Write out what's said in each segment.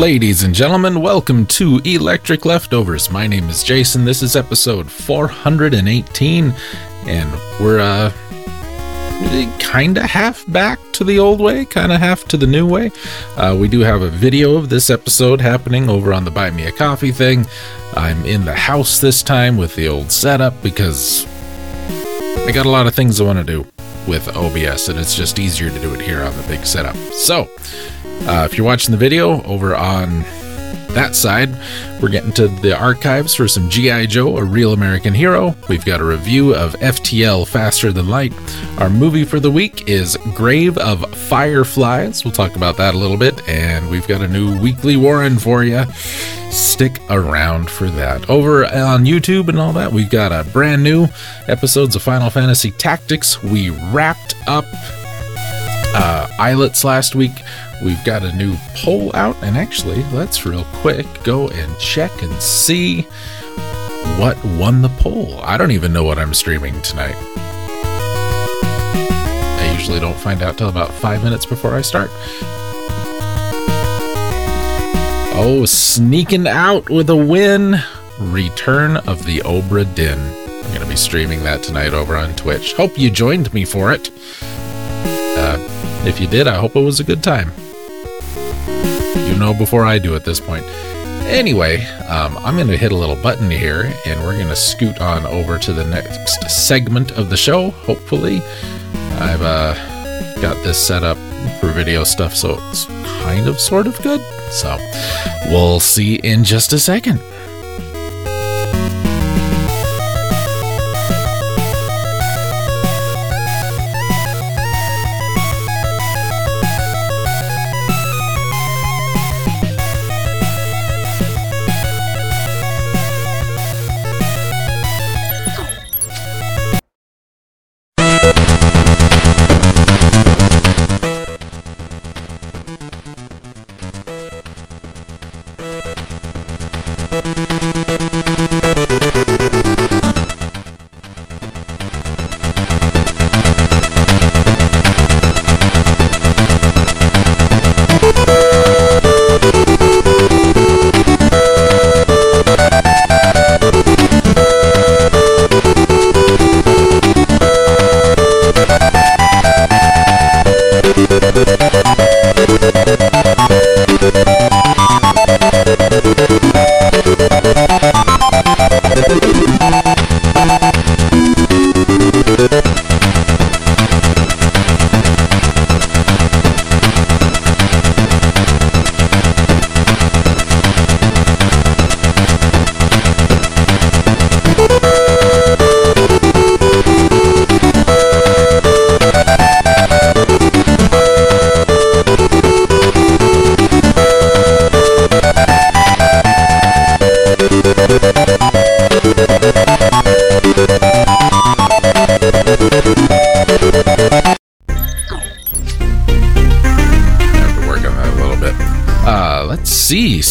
Ladies and gentlemen, welcome to Electric Leftovers. My name is Jason. This is episode 418, and we're uh kind of half back to the old way, kind of half to the new way. Uh, we do have a video of this episode happening over on the Buy Me a Coffee thing. I'm in the house this time with the old setup because I got a lot of things I want to do with OBS, and it's just easier to do it here on the big setup. So, uh, if you're watching the video over on that side, we're getting to the archives for some G.I. Joe, a real American hero. We've got a review of FTL Faster Than Light. Our movie for the week is Grave of Fireflies. We'll talk about that a little bit. And we've got a new weekly Warren for you. Stick around for that. Over on YouTube and all that, we've got a brand new episodes of Final Fantasy Tactics. We wrapped up uh, Islets last week We've got a new poll out, and actually, let's real quick go and check and see what won the poll. I don't even know what I'm streaming tonight. I usually don't find out till about five minutes before I start. Oh, sneaking out with a win! Return of the Obra Dinn. I'm going to be streaming that tonight over on Twitch. Hope you joined me for it. Uh, if you did, I hope it was a good time you know before I do at this point. Anyway, um, I'm going to hit a little button here and we're going to scoot on over to the next segment of the show. Hopefully, I've uh, got this set up for video stuff, so it's kind of sort of good. So, we'll see in just a second.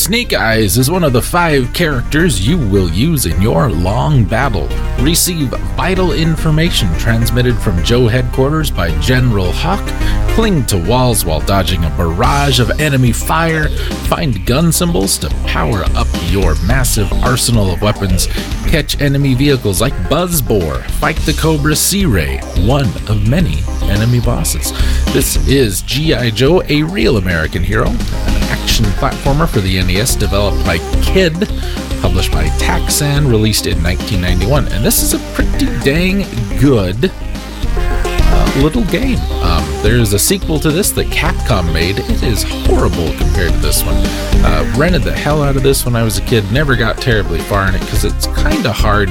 Snake Eyes is one of the five characters you will use in your long battle. Receive vital information transmitted from Joe headquarters by General Hawk. Cling to walls while dodging a barrage of enemy fire. Find gun symbols to power up your massive arsenal of weapons. Catch enemy vehicles like Buzz Boar. Fight the Cobra Sea Ray, one of many enemy bosses. This is G.I. Joe, a real American hero an action platformer for the NES developed by Kid, published by Taxan, released in 1991. And this is a pretty dang good uh, little game. Um, there's a sequel to this that Capcom made. It is horrible compared to this one. Uh, rented the hell out of this when I was a kid. Never got terribly far in it because it's kind of hard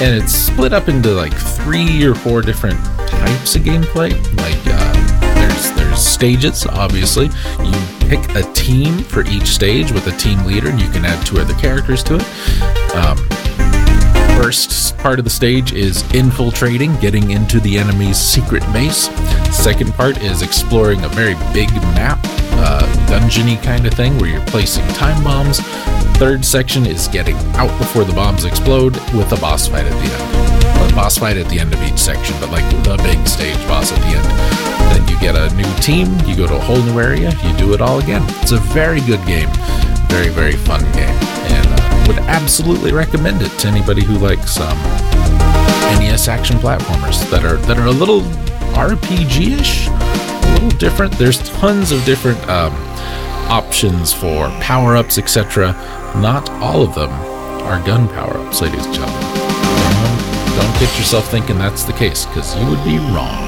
and it's split up into like three or four different types of gameplay. Like uh, there's there's stages, obviously. You pick a team for each stage with a team leader, and you can add two other characters to it. Um, first part of the stage is infiltrating, getting into the enemy's secret base. Second part is exploring a very big map, uh, dungeony kind of thing, where you're placing time bombs. Third section is getting out before the bombs explode with a boss fight at the end. A boss fight at the end of each section, but like the big stage boss at the end. Then you get a new team, you go to a whole new area, you do it all again. It's a very good game. very, very fun game, and uh, would absolutely recommend it to anybody who likes um, NES action platformers that are that are a little RPG-ish, a little different. There's tons of different um, options for power-ups, etc. Not all of them are gun power-ups, ladies and gentlemen. Don't, don't get yourself thinking that's the case, because you would be wrong.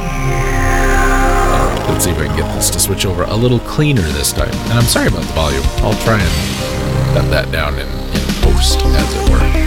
Let's see if I can get this to switch over a little cleaner this time. And I'm sorry about the volume. I'll try and cut that down post, as it were.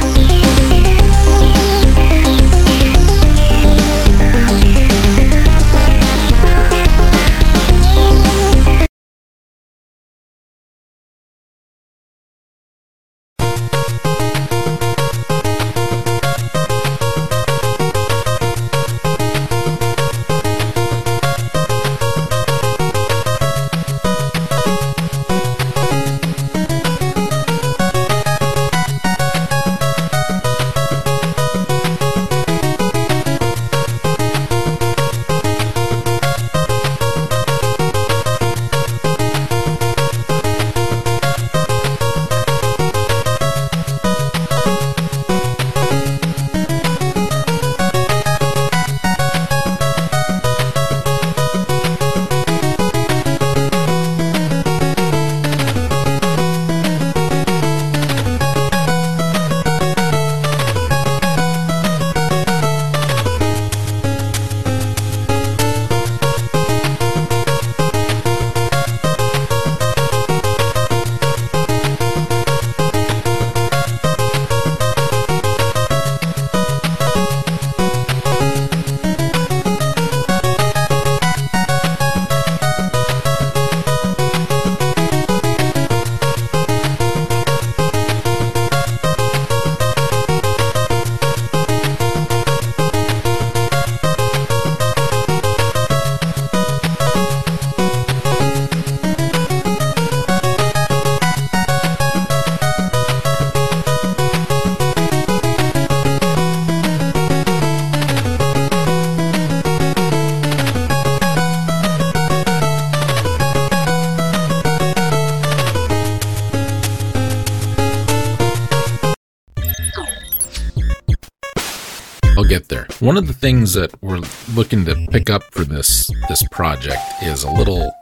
One of the things that we're looking to pick up for this this project is a little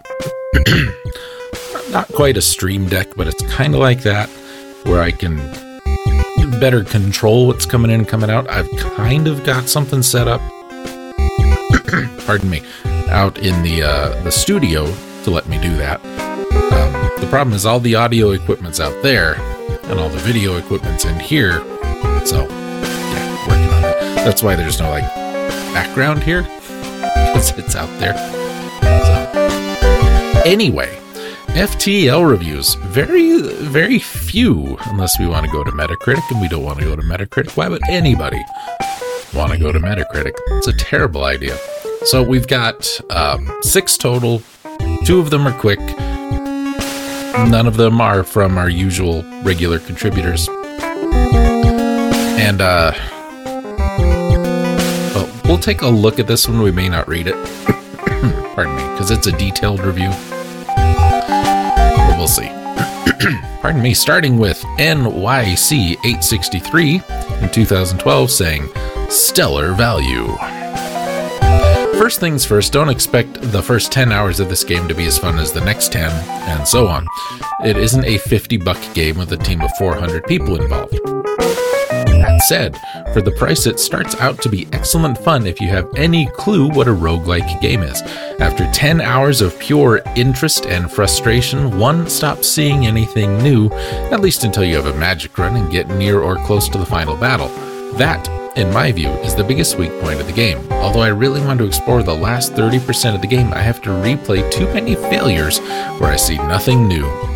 not quite a stream deck, but it's kind of like that where I can better control what's coming in and coming out. I've kind of got something set up pardon me, out in the uh, the studio to let me do that. Um, the problem is all the audio equipment's out there, and all the video equipment's in here. So, That's why there's no like background here, because it's out there. So, anyway, FTL reviews very very few, unless we want to go to Metacritic, and we don't want to go to Metacritic. Why would anybody want to go to Metacritic? It's a terrible idea. So we've got um, six total. Two of them are quick. None of them are from our usual regular contributors. And uh, take a look at this one. We may not read it. Pardon me, because it's a detailed review. But we'll see. Pardon me, starting with NYC863 in 2012 saying, Stellar value. First things first, don't expect the first 10 hours of this game to be as fun as the next 10, and so on. It isn't a 50 buck game with a team of 400 people involved. Said, for the price, it starts out to be excellent fun if you have any clue what a roguelike game is. After 10 hours of pure interest and frustration, one stops seeing anything new, at least until you have a magic run and get near or close to the final battle. That in my view, is the biggest weak point of the game. Although I really want to explore the last 30% of the game, I have to replay too many failures where I see nothing new.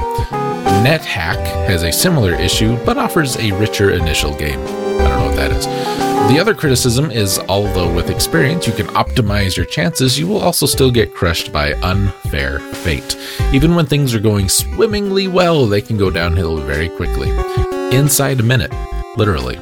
NetHack has a similar issue, but offers a richer initial game. I don't know what that is. The other criticism is although with experience you can optimize your chances, you will also still get crushed by unfair fate. Even when things are going swimmingly well, they can go downhill very quickly. Inside a minute, literally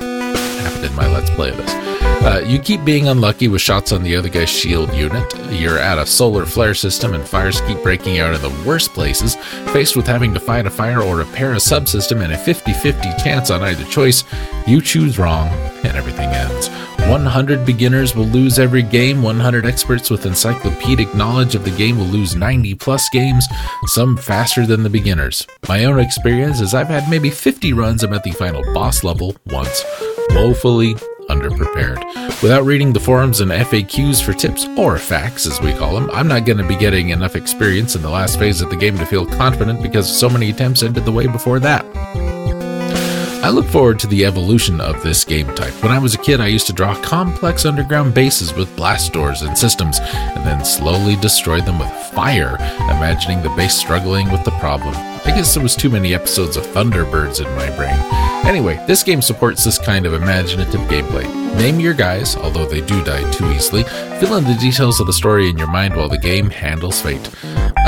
Happened in my Let's Play of this. Uh, you keep being unlucky with shots on the other guy's shield unit. You're at a solar flare system, and fires keep breaking out in the worst places. Faced with having to fight a fire or repair a subsystem and a 50 50 chance on either choice, you choose wrong, and everything ends. 100 beginners will lose every game, 100 experts with encyclopedic knowledge of the game will lose 90 plus games, some faster than the beginners. My own experience is I've had maybe 50 runs. I'm at the final boss level once, woefully underprepared. Without reading the forums and FAQs for tips, or facts as we call them, I'm not going to be getting enough experience in the last phase of the game to feel confident because so many attempts ended the way before that. I look forward to the evolution of this game type. When I was a kid, I used to draw complex underground bases with blast doors and systems, and then slowly destroy them with fire, imagining the base struggling with the problem. I guess there was too many episodes of Thunderbirds in my brain. Anyway, this game supports this kind of imaginative gameplay. Name your guys, although they do die too easily. Fill in the details of the story in your mind while the game handles fate.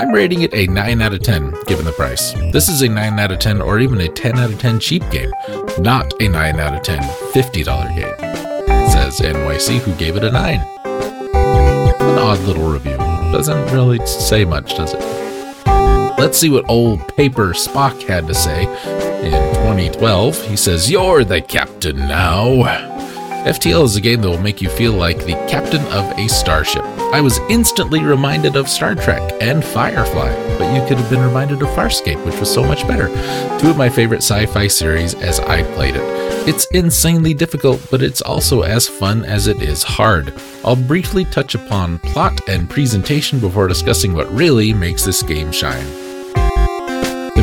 I'm rating it a 9 out of 10, given the price. This is a 9 out of 10 or even a 10 out of 10 cheap game, not a 9 out of 10 $50 game. Says NYC, who gave it a 9. An odd little review. Doesn't really say much, does it? Let's see what old Paper Spock had to say in 2012. He says, You're the captain now. FTL is a game that will make you feel like the captain of a starship. I was instantly reminded of Star Trek and Firefly, but you could have been reminded of Farscape, which was so much better. Two of my favorite sci fi series as I played it. It's insanely difficult, but it's also as fun as it is hard. I'll briefly touch upon plot and presentation before discussing what really makes this game shine.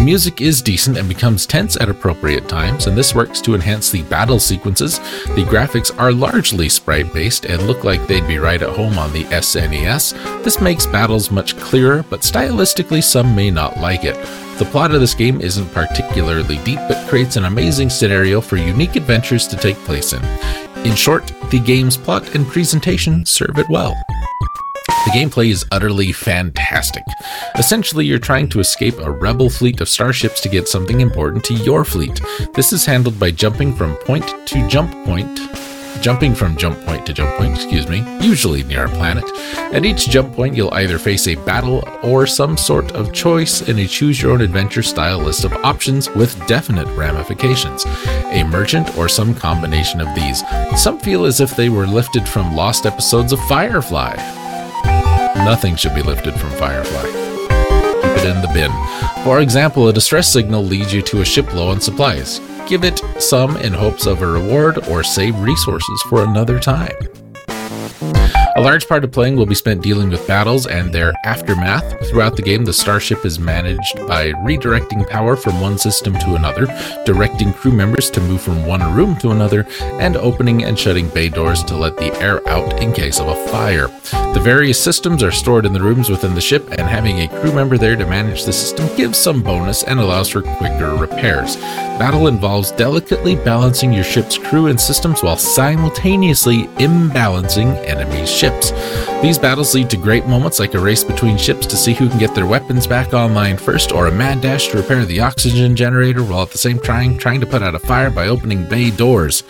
Music is decent and becomes tense at appropriate times, and this works to enhance the battle sequences. The graphics are largely sprite based and look like they'd be right at home on the SNES. This makes battles much clearer, but stylistically, some may not like it. The plot of this game isn't particularly deep, but creates an amazing scenario for unique adventures to take place in. In short, the game's plot and presentation serve it well. The gameplay is utterly fantastic. Essentially, you're trying to escape a rebel fleet of starships to get something important to your fleet. This is handled by jumping from point to jump point jumping from jump point to jump point, excuse me, usually near a planet. At each jump point, you'll either face a battle or some sort of choice in a choose your own adventure style list of options with definite ramifications. A merchant or some combination of these. Some feel as if they were lifted from lost episodes of Firefly. Nothing should be lifted from Firefly. Keep it in the bin. For example, a distress signal leads you to a ship low on supplies. Give it some in hopes of a reward or save resources for another time. A large part of playing will be spent dealing with battles and their aftermath. Throughout the game, the starship is managed by redirecting power from one system to another, directing crew members to move from one room to another, and opening and shutting bay doors to let the air out in case of a fire. The various systems are stored in the rooms within the ship, and having a crew member there to manage the system gives some bonus and allows for quicker repairs. Battle involves delicately balancing your ship's crew and systems while simultaneously imbalancing enemies' ships ships. These battles lead to great moments like a race between ships to see who can get their weapons back online first, or a mad dash to repair the oxygen generator while at the same time trying to put out a fire by opening bay doors.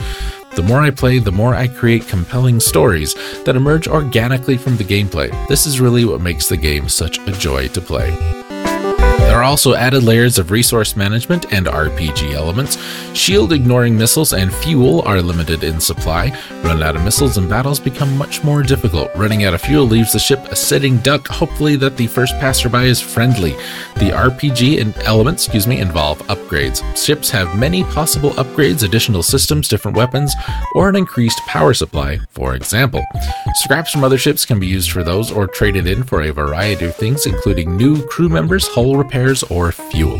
The more I play, the more I create compelling stories that emerge organically from the gameplay. This is really what makes the game such a joy to play. There are also added layers of resource management and RPG elements. Shield ignoring missiles and fuel are limited in supply. Run out of missiles and battles become much more difficult. Running out of fuel leaves the ship a sitting duck, hopefully that the first passerby is friendly. The RPG and elements, excuse me, involve upgrades. Ships have many possible upgrades, additional systems, different weapons, or an increased power supply, for example. Scraps from other ships can be used for those or traded in for a variety of things, including new crew members, hull repairs, repairs, or fuel.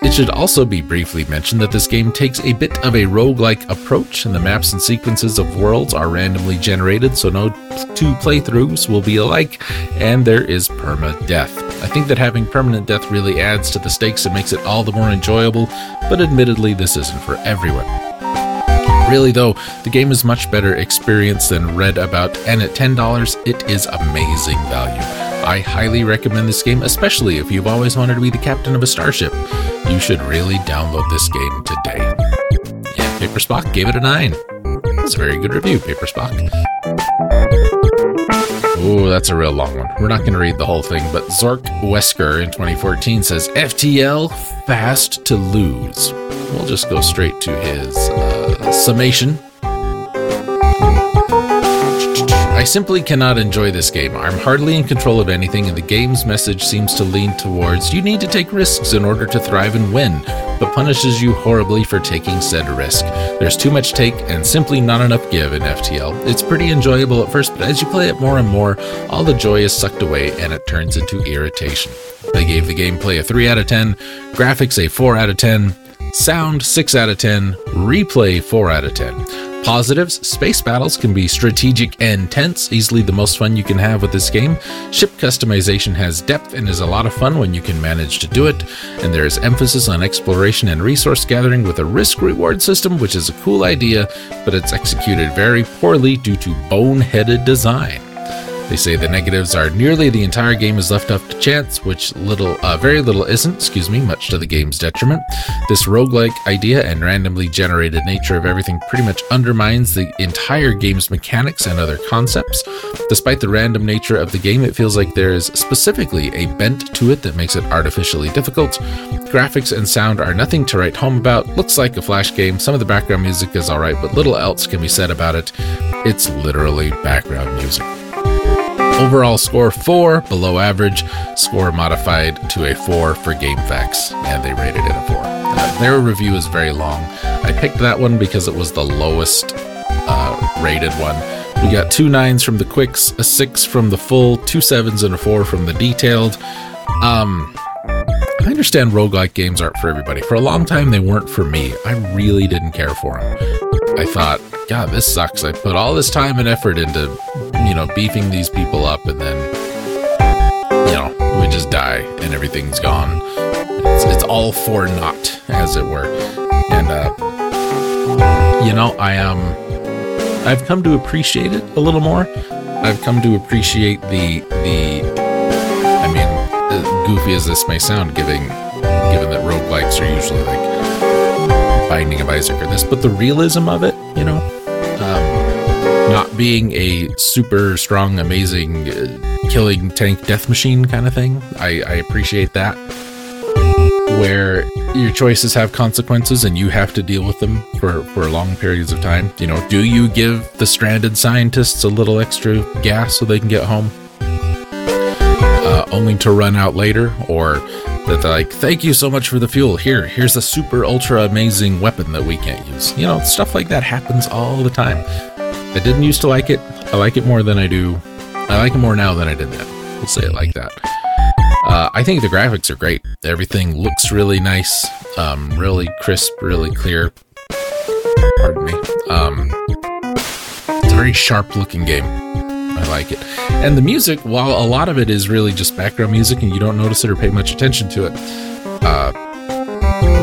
It should also be briefly mentioned that this game takes a bit of a roguelike approach, and the maps and sequences of worlds are randomly generated, so no two playthroughs will be alike, and there is perma-death. I think that having permanent death really adds to the stakes and makes it all the more enjoyable, but admittedly, this isn't for everyone. Really, though, the game is much better experience than read about, and at $10, it is amazing value. I highly recommend this game, especially if you've always wanted to be the captain of a starship. You should really download this game today. Yeah, Paper Spock gave it a 9. That's a very good review, Paper Spock. Oh, that's a real long one. We're not going to read the whole thing, but Zork Wesker in 2014 says FTL fast to lose. We'll just go straight to his uh, summation. I simply cannot enjoy this game. I'm hardly in control of anything, and the game's message seems to lean towards you need to take risks in order to thrive and win, but punishes you horribly for taking said risk. There's too much take and simply not enough give in FTL. It's pretty enjoyable at first, but as you play it more and more, all the joy is sucked away and it turns into irritation. They gave the gameplay a 3 out of 10, graphics a 4 out of 10, sound 6 out of 10, replay 4 out of 10. Positives Space battles can be strategic and tense, easily the most fun you can have with this game. Ship customization has depth and is a lot of fun when you can manage to do it. And there is emphasis on exploration and resource gathering with a risk reward system, which is a cool idea, but it's executed very poorly due to boneheaded design. They say the negatives are nearly the entire game is left up to chance, which little, uh, very little isn't, excuse me, much to the game's detriment. This roguelike idea and randomly generated nature of everything pretty much undermines the entire game's mechanics and other concepts. Despite the random nature of the game, it feels like there is specifically a bent to it that makes it artificially difficult. Graphics and sound are nothing to write home about. Looks like a flash game. Some of the background music is alright, but little else can be said about it. It's literally background music. Overall score 4, below average. Score modified to a 4 for GameFAQs, and they rated it a 4. Uh, their review is very long. I picked that one because it was the lowest uh, rated one. We got two nines from the quicks, a six from the full, two sevens, and a four from the detailed. Um, I understand roguelike games aren't for everybody. For a long time, they weren't for me. I really didn't care for them. I thought, God, this sucks. I put all this time and effort into you know, beefing these people up and then, you know, we just die and everything's gone. It's, it's all for naught, as it were. And, uh, you know, I, um, I've come to appreciate it a little more. I've come to appreciate the, the, I mean, goofy as this may sound, giving, given that roguelikes are usually like Binding of Isaac or this, but the realism of it, you know, being a super strong, amazing, uh, killing tank death machine kind of thing. I, I appreciate that. Where your choices have consequences and you have to deal with them for, for long periods of time. You know, do you give the stranded scientists a little extra gas so they can get home? Uh, only to run out later, or that they're like, thank you so much for the fuel. Here, here's a super ultra amazing weapon that we can't use. You know, stuff like that happens all the time. I didn't used to like it. I like it more than I do. I like it more now than I did then. Let's say it like that. Uh, I think the graphics are great. Everything looks really nice, um, really crisp, really clear. Pardon me. Um, it's a very sharp looking game. I like it. And the music, while a lot of it is really just background music and you don't notice it or pay much attention to it, uh,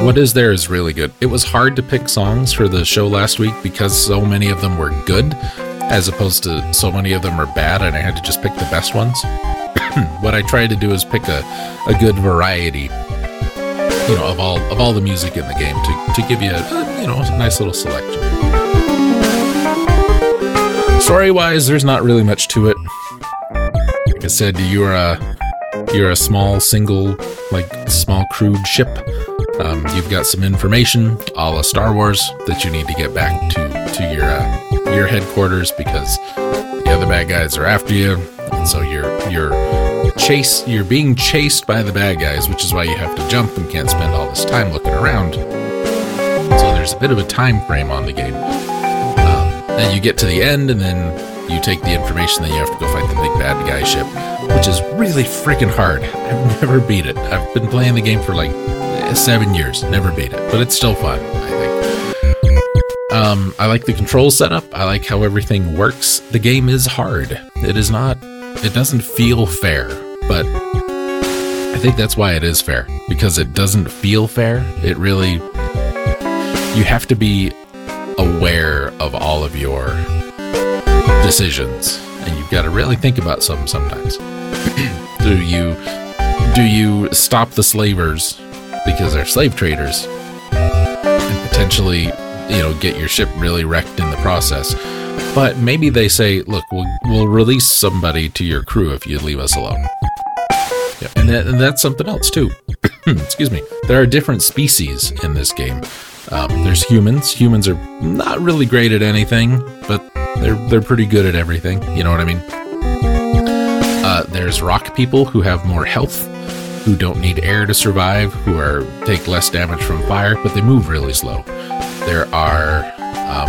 what is there is really good. It was hard to pick songs for the show last week because so many of them were good, as opposed to so many of them are bad, and I had to just pick the best ones. what I tried to do is pick a, a good variety, you know, of all of all the music in the game to, to give you a, you know a nice little selection. Story wise, there's not really much to it. Like I said, you're a you're a small single like small crude ship um, you've got some information, a la Star Wars, that you need to get back to to your uh, your headquarters because the other bad guys are after you, and so you're you're chase you're being chased by the bad guys, which is why you have to jump and can't spend all this time looking around. So there's a bit of a time frame on the game. Um, then you get to the end, and then you take the information, then you have to go fight the big bad guy ship, which is really freaking hard. I've never beat it. I've been playing the game for like seven years. Never beat it, but it's still fun. I think. Um, I like the control setup. I like how everything works. The game is hard. It is not. It doesn't feel fair, but I think that's why it is fair because it doesn't feel fair. It really. You have to be aware of all of your decisions, and you've got to really think about some sometimes. do you do you stop the slavers because they're slave traders and potentially you know, get your ship really wrecked in the process. But maybe they say, look, we'll, we'll release somebody to your crew if you leave us alone. Yeah, and, that, and that's something else too. Excuse me. There are different species in this game. Um, there's humans. Humans are not really great at anything, but they're they're pretty good at everything. You know what I mean? Uh, there's rock people who have more health, who don't need air to survive, who are take less damage from fire, but they move really slow. There are um,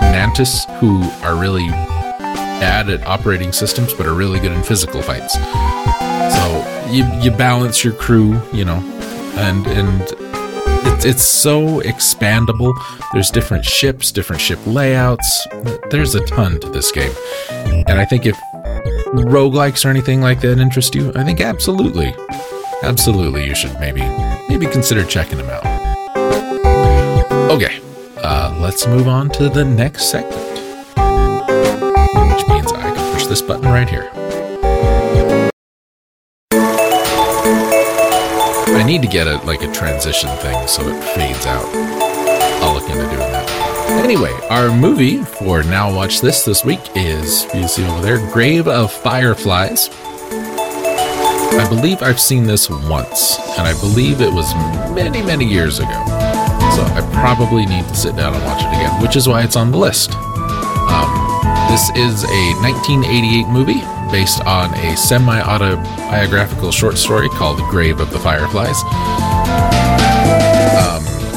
Mantis who are really bad at operating systems, but are really good in physical fights. So you you balance your crew, you know, and and it's, it's so expandable. There's different ships, different ship layouts. There's a ton to this game, and I think if roguelikes or anything like that interest you, I think absolutely, absolutely you should maybe maybe consider checking them out. Okay, uh, let's move on to the next segment, which means I can push this button right here. I need to get a like a transition thing so it fades out. I'll look into doing. Anyway, our movie for Now Watch This this week is, you see over there, Grave of Fireflies. I believe I've seen this once, and I believe it was many, many years ago. So I probably need to sit down and watch it again, which is why it's on the list. Um, this is a 1988 movie based on a semi autobiographical short story called Grave of the Fireflies.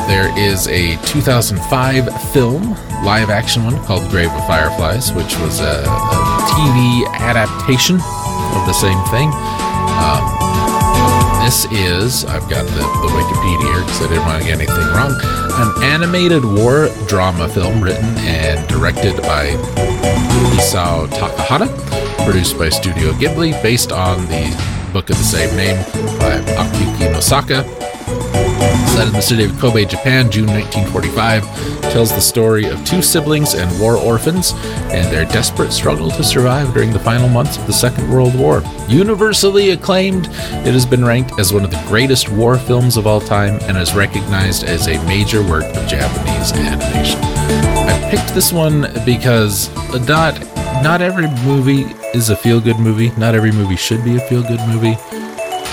There is a 2005 film, live action one called Grave of Fireflies, which was a, a TV adaptation of the same thing. Um, this is, I've got the, the Wikipedia here because I didn't want to get anything wrong, an animated war drama film written and directed by Isao Takahata, produced by Studio Ghibli, based on the book of the same name by Akiyuki Nosaka. Set in the city of Kobe, Japan, June 1945, tells the story of two siblings and war orphans and their desperate struggle to survive during the final months of the Second World War. Universally acclaimed, it has been ranked as one of the greatest war films of all time and is recognized as a major work of Japanese animation. I picked this one because not not every movie is a feel good movie. Not every movie should be a feel good movie.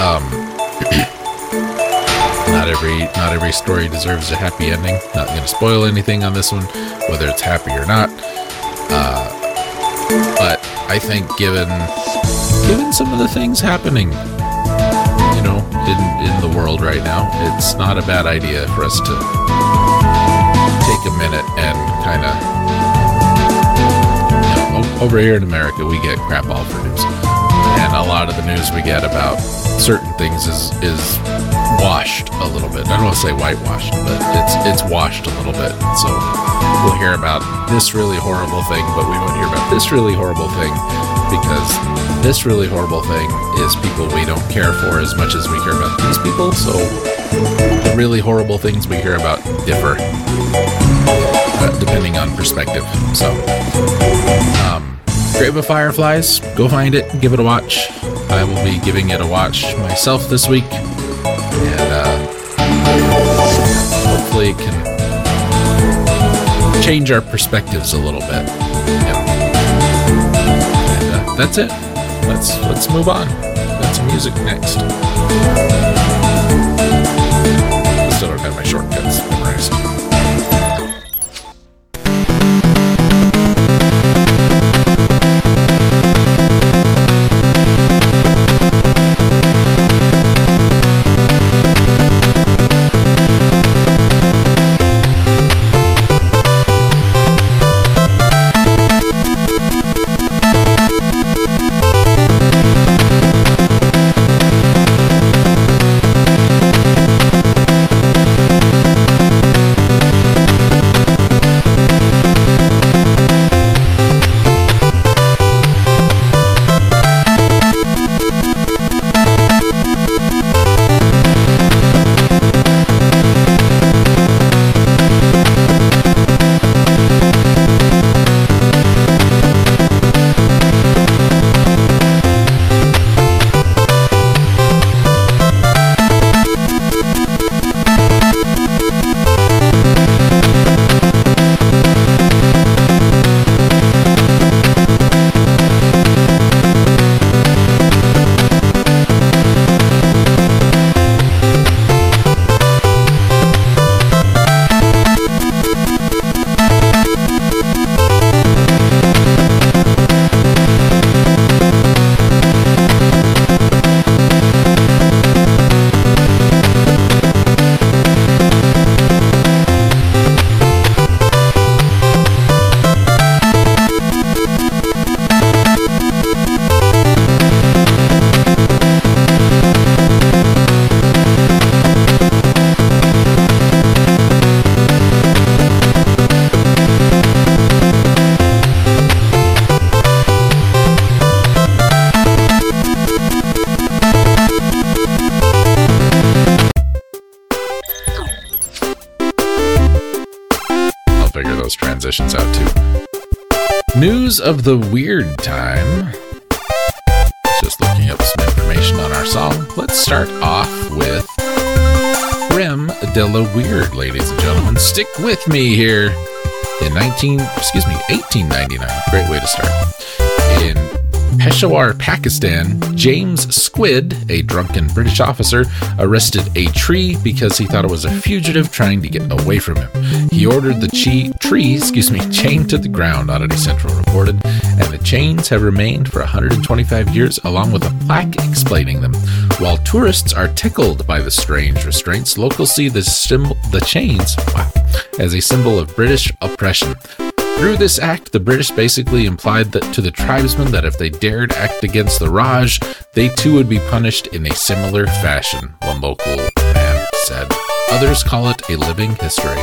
Um, not every not every story deserves a happy ending. Not to spoil anything on this one, whether it's happy or not. Uh, but I think given given some of the things happening, you know, in in the world right now, it's not a bad idea for us to take a minute and kind of over here in America, we get crap all for news, and a lot of the news we get about certain things is is washed a little bit. I don't want to say whitewashed, but it's it's washed a little bit. So we'll hear about this really horrible thing, but we won't hear about this really horrible thing because this really horrible thing is people we don't care for as much as we care about these people. So the really horrible things we hear about differ uh, depending on perspective. So. Um, Grave of Fireflies, go find it, give it a watch. I will be giving it a watch myself this week, hopefully can change our perspectives a little bit. Yeah. And uh, that's it. Let's let's move on. Some music next. Of the weird time. Just looking up some information on our song. Let's start off with Creme de la Weird, ladies and gentlemen. Stick with me here. In 19, excuse me, 1899. Great way to start. Peshawar, Pakistan, James Squid, a drunken British officer, arrested a tree because he thought it was a fugitive trying to get away from him. He ordered the chi- tree, excuse me, chained to the ground, Oddity Central reported, and the chains have remained for 125 years along with a plaque explaining them. While tourists are tickled by the strange restraints, locals see the, the chains wow, as a symbol of British oppression. Through this act, the British basically implied that to the tribesmen that if they dared act against the Raj, they too would be punished in a similar fashion, one local man said. Others call it a living history.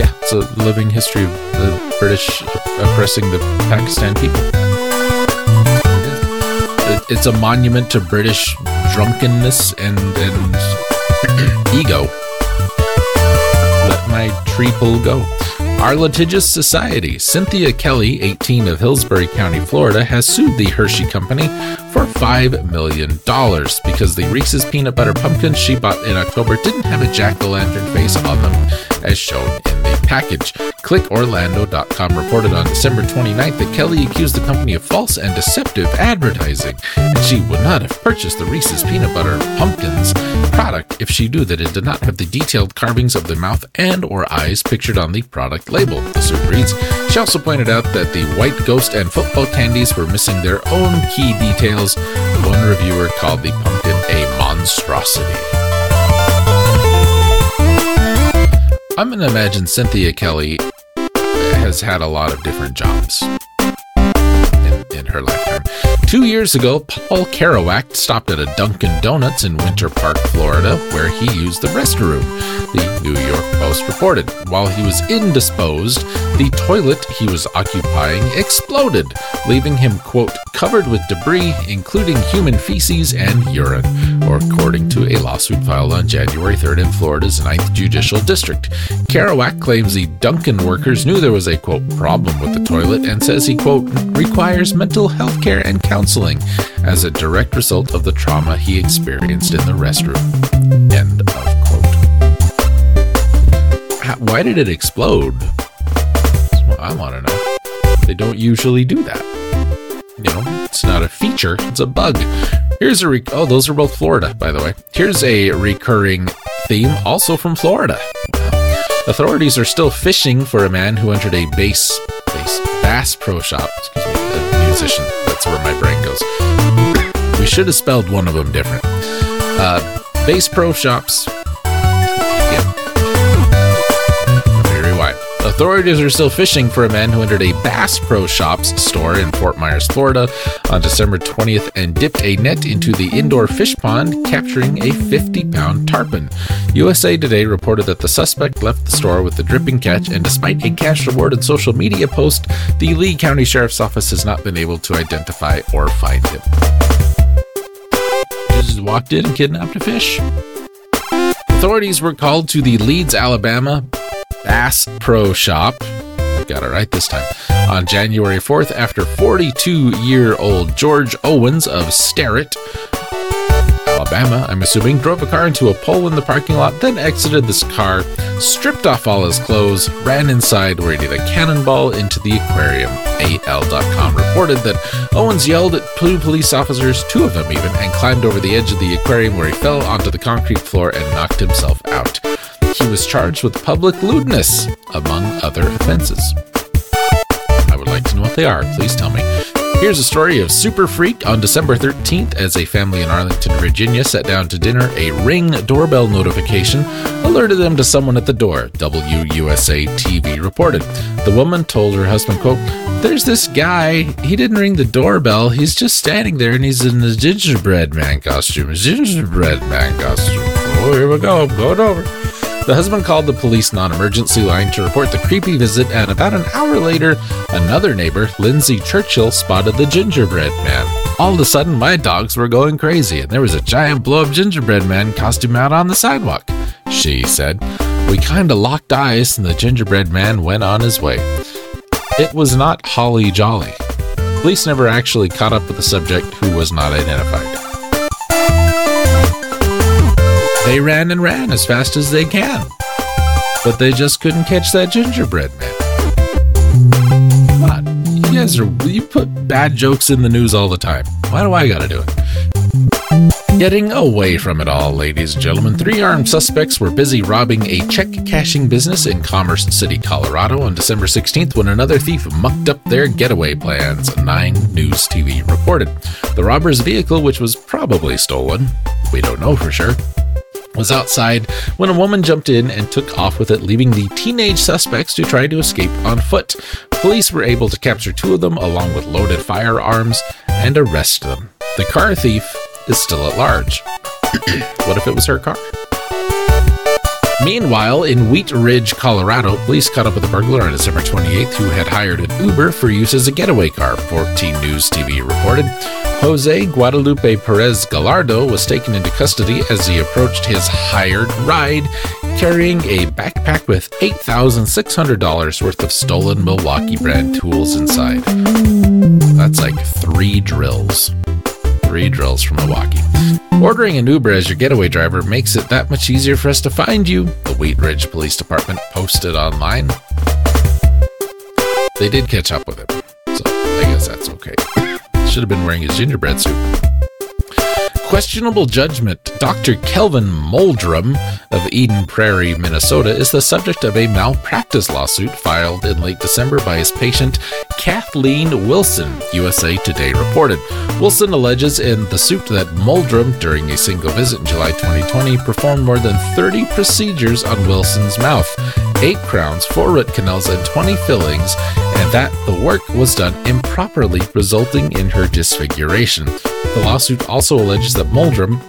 Yeah, it's a living history of the British oppressing the Pakistan people. It's a monument to British drunkenness and, and ego. Let my tree pull go. Our litigious society. Cynthia Kelly, 18 of Hillsborough County, Florida, has sued the Hershey Company for $5 million because the Reese's peanut butter pumpkins she bought in October didn't have a jack o' lantern face on them, as shown package. ClickOrlando.com reported on December 29th that Kelly accused the company of false and deceptive advertising, and she would not have purchased the Reese's peanut butter pumpkins product if she knew that it did not have the detailed carvings of the mouth and or eyes pictured on the product label. The suit reads. She also pointed out that the white ghost and football candies were missing their own key details. One reviewer called the pumpkin a monstrosity. I'm going to imagine Cynthia Kelly has had a lot of different jobs in, in her lifetime. Two years ago, Paul Kerouac stopped at a Dunkin' Donuts in Winter Park, Florida, where he used the restroom, the New York Post reported. While he was indisposed, the toilet he was occupying exploded, leaving him, quote, covered with debris, including human feces and urine, or according to a lawsuit filed on January 3rd in Florida's 9th Judicial District. Kerouac claims the Dunkin' workers knew there was a, quote, problem with the toilet and says he, quote, requires mental health care and counseling as a direct result of the trauma he experienced in the restroom. End of quote. Why did it explode? I want to know. They don't usually do that. You know, it's not a feature, it's a bug. Here's a re- oh, those are both Florida, by the way. Here's a recurring theme, also from Florida. Authorities are still fishing for a man who entered a base, base Bass Pro Shop. Excuse me, a musician. That's where my brain goes. We should have spelled one of them different. Uh, Bass Pro Shops Authorities are still fishing for a man who entered a Bass Pro Shops store in Fort Myers, Florida on December 20th and dipped a net into the indoor fish pond, capturing a 50 pound tarpon. USA Today reported that the suspect left the store with the dripping catch, and despite a cash reward and social media post, the Lee County Sheriff's Office has not been able to identify or find him. Just walked in and kidnapped a fish. Authorities were called to the Leeds, Alabama Bass Pro Shop. Got it right this time. On January 4th, after 42 year old George Owens of Sterrett, Alabama, I'm assuming, drove a car into a pole in the parking lot, then exited this car, stripped off all his clothes, ran inside where he did a cannonball into the aquarium. AL.com reported that Owens yelled at two police officers, two of them even, and climbed over the edge of the aquarium where he fell onto the concrete floor and knocked himself out he was charged with public lewdness, among other offenses. I would like to know what they are. Please tell me. Here's a story of Super Freak on December 13th as a family in Arlington, Virginia sat down to dinner. A ring doorbell notification alerted them to someone at the door, WUSA TV reported. The woman told her husband, quote, There's this guy. He didn't ring the doorbell. He's just standing there and he's in a gingerbread man costume. Gingerbread man costume. Oh, here we go. I'm going over. The husband called the police non emergency line to report the creepy visit, and about an hour later, another neighbor, Lindsay Churchill, spotted the gingerbread man. All of a sudden, my dogs were going crazy, and there was a giant blow up gingerbread man costume out on the sidewalk, she said. We kinda locked eyes and the gingerbread man went on his way. It was not Holly Jolly. Police never actually caught up with the subject who was not identified. They ran and ran as fast as they can, but they just couldn't catch that gingerbread man. Come on, you guys are, you put bad jokes in the news all the time. Why do I gotta do it? Getting away from it all, ladies and gentlemen, three armed suspects were busy robbing a check cashing business in Commerce City, Colorado on December 16th when another thief mucked up their getaway plans, 9 News TV reported. The robber's vehicle, which was probably stolen, we don't know for sure, was outside when a woman jumped in and took off with it, leaving the teenage suspects to try to escape on foot. Police were able to capture two of them along with loaded firearms and arrest them. The car thief is still at large. what if it was her car? Meanwhile, in Wheat Ridge, Colorado, police caught up with a burglar on December 28th who had hired an Uber for use as a getaway car, 14 News TV reported. Jose Guadalupe Perez Gallardo was taken into custody as he approached his hired ride carrying a backpack with $8,600 worth of stolen Milwaukee brand tools inside. That's like three drills three drills from Milwaukee. Ordering an Uber as your getaway driver makes it that much easier for us to find you, the Wheat Ridge Police Department posted online. They did catch up with him, so I guess that's okay. Should have been wearing his gingerbread suit questionable judgment, Dr. Kelvin Molldrem of Eden Prairie, Minnesota, is the subject of a malpractice lawsuit filed in late December by his patient, Kathleen Wilson, USA Today reported. Wilson alleges in the suit that Molldrem, during a single visit in July 2020, performed more than 30 procedures on Wilson's mouth, eight crowns, four root canals, and 20 fillings, and that the work was done improperly, resulting in her disfiguration. The lawsuit also alleges that Molldrem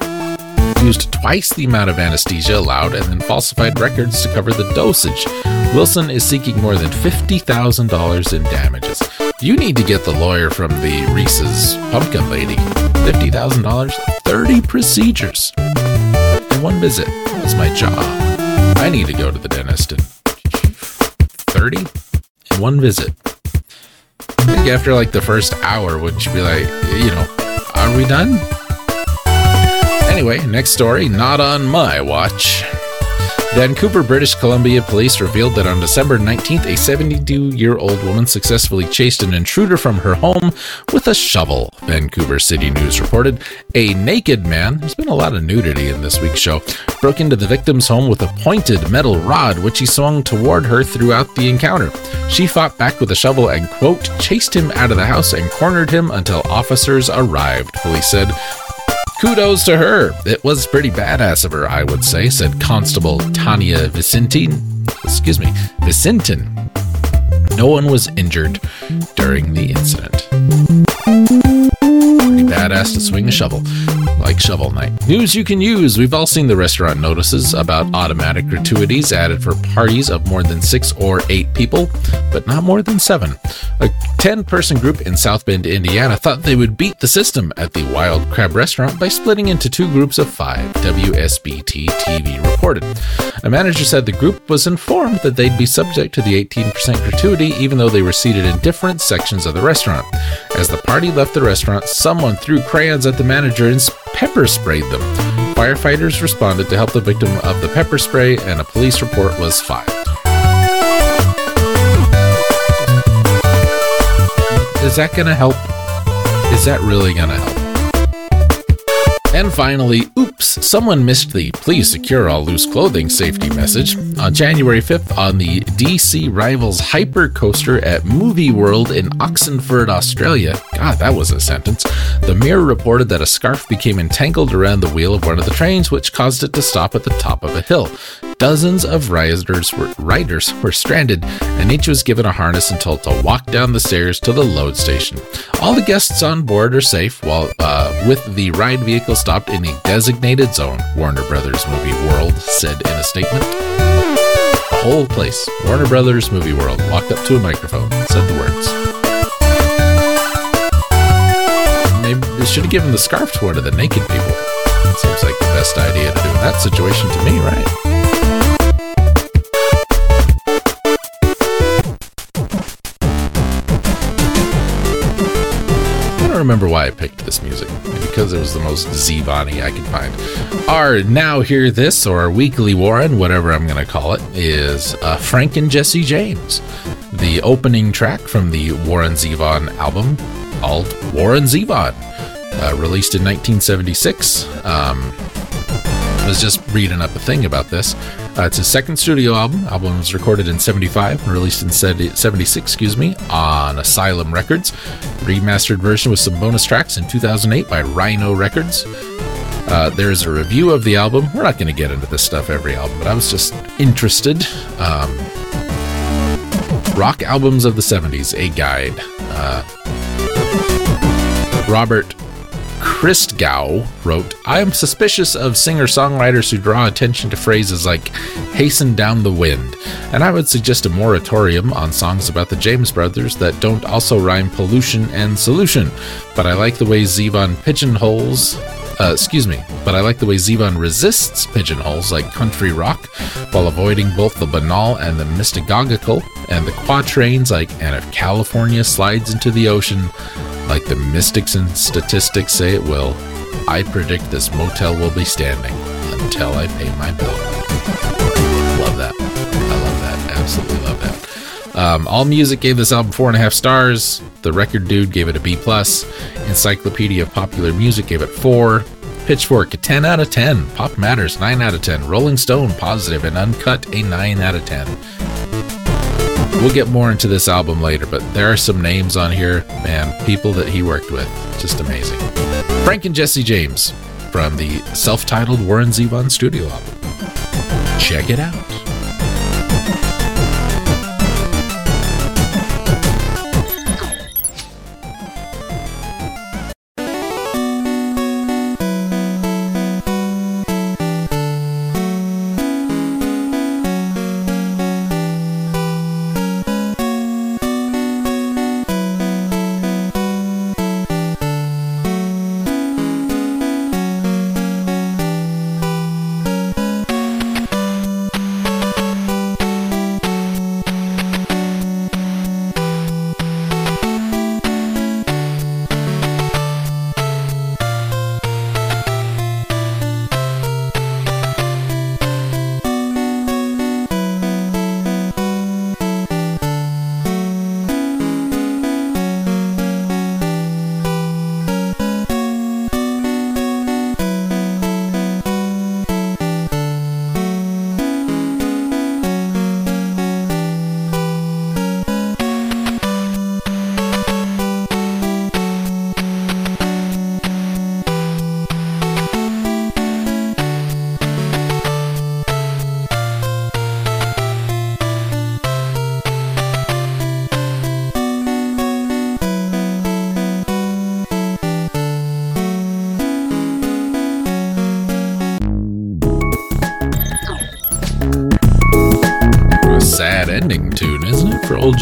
used twice the amount of anesthesia allowed and then falsified records to cover the dosage. Wilson is seeking more than $50,000 in damages. You need to get the lawyer from the Reese's Pumpkin Lady. $50,000, 30 procedures. In one visit. That's my job. I need to go to the dentist in 30 in one visit. I think after like the first hour, would you be like, you know, are we done? Anyway, next story, not on my watch. Vancouver, British Columbia police revealed that on December 19th, a 72 year old woman successfully chased an intruder from her home with a shovel. Vancouver City News reported a naked man, there's been a lot of nudity in this week's show, broke into the victim's home with a pointed metal rod, which he swung toward her throughout the encounter. She fought back with a shovel and, quote, chased him out of the house and cornered him until officers arrived, police said. Kudos to her. It was pretty badass of her, I would say, said Constable Tania Visintin. Excuse me, Vicentin. No one was injured during the incident. Badass to swing a shovel, like Shovel Knight. News you can use. We've all seen the restaurant notices about automatic gratuities added for parties of more than six or eight people, but not more than seven. A 10 person group in South Bend, Indiana thought they would beat the system at the Wild Crab restaurant by splitting into two groups of five, WSBT TV reported. A manager said the group was informed that they'd be subject to the 18% gratuity even though they were seated in different sections of the restaurant. As the party left the restaurant, someone threw crayons at the manager and pepper sprayed them. Firefighters responded to help the victim of the pepper spray, and a police report was filed. Is that going to help? Is that really going to help? And finally, oops, someone missed the please secure all loose clothing safety message. On January 5th, on the DC Rivals Hyper Coaster at Movie World in Oxenford, Australia, God, that was a sentence, the Mirror reported that a scarf became entangled around the wheel of one of the trains, which caused it to stop at the top of a hill. Dozens of riders were, riders were stranded, and each was given a harness and told to walk down the stairs to the load station. All the guests on board are safe, while uh, with the ride vehicle stopped in a designated zone. Warner Brothers Movie World said in a statement. The whole place, Warner Brothers Movie World, walked up to a microphone, and said the words. Maybe they should have given the scarf to one of the naked people. It seems like the best idea to do in that situation to me, right? Remember why I picked this music because it was the most Zevon I could find. Our Now Hear This or Weekly Warren, whatever I'm going to call it, is uh, Frank and Jesse James, the opening track from the Warren Zevon album called Warren Zevon, uh, released in 1976. Um, I was just reading up a thing about this. Uh, it's his second studio album. Album was recorded in 75 and released in 76, excuse me, on Asylum Records. Remastered version with some bonus tracks in 2008 by Rhino Records. Uh, there's a review of the album. We're not going to get into this stuff every album, but I was just interested. Um, rock albums of the 70s, a guide. Uh, Robert Christgau wrote, I am suspicious of singer songwriters who draw attention to phrases like hasten down the wind, and I would suggest a moratorium on songs about the James brothers that don't also rhyme pollution and solution. But I like the way Zevon pigeonholes uh, excuse me, but I like the way Zevon resists pigeonholes like country rock while avoiding both the banal and the mystagogical, and the quatrains like And if California slides into the ocean, like the mystics and statistics say it will, I predict this motel will be standing until I pay my bill. Love that. I love that. Absolutely love that. Um, All Music gave this album four and a half stars. The Record Dude gave it a B plus. Encyclopedia of Popular Music gave it four. Pitchfork a 10 out of 10. Pop Matters 9 out of 10. Rolling Stone positive and Uncut a 9 out of 10. We'll get more into this album later, but there are some names on here, man, people that he worked with. Just amazing. Frank and Jesse James from the self titled Warren Zevon studio album. Check it out.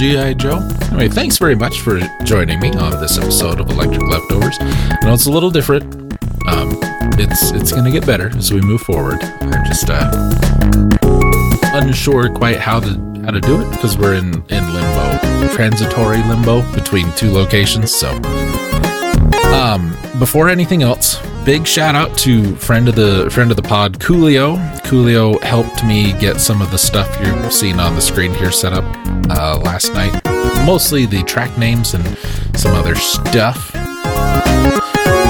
G.I. Joe? Anyway, thanks very much for joining me on this episode of Electric Leftovers. I know it's a little different. Um, it's it's going to get better as we move forward. I'm just uh, unsure quite how to how to do it because we're in in limbo, transitory limbo between two locations. So, um, before anything else, big shout out to friend of the friend of the pod, Coolio. Coolio helped me get some of the stuff you're seeing on the screen here set up uh, last night. Mostly the track names and some other stuff.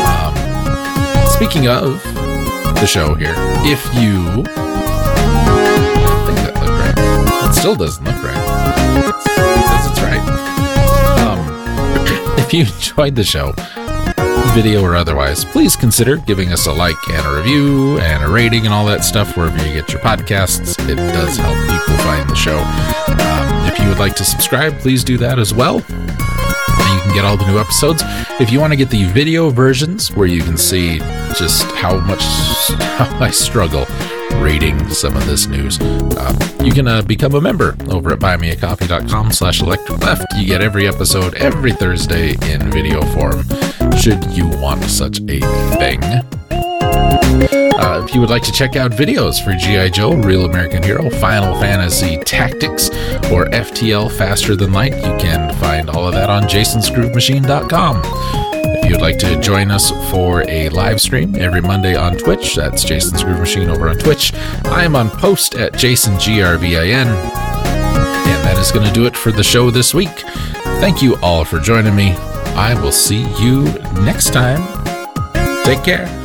Um, speaking of the show here, if you I think that looked right. It still doesn't look right. It says it's right. Um, if you enjoyed the show, video or otherwise, please consider giving us a like and a review and a rating and all that stuff wherever you get your podcasts. It does help people find the show. Um, if you would like to subscribe, please do that as well. And you can get all the new episodes. If you want to get the video versions where you can see just how much how I struggle reading some of this news, uh, you can uh, become a member over at buymeacoffee.com slash electric left. You get every episode every Thursday in video form should you want such a thing. Uh, if you would like to check out videos for G.I. Joe, Real American Hero, Final Fantasy Tactics, or FTL Faster Than Light, you can find all of that on jasonsgroovemachine.com. If you'd like to join us for a live stream every Monday on Twitch, that's Jason's Groove Machine over on Twitch. I am on post at JasonGRVIN. And that is going to do it for the show this week. Thank you all for joining me. I will see you next time. Take care.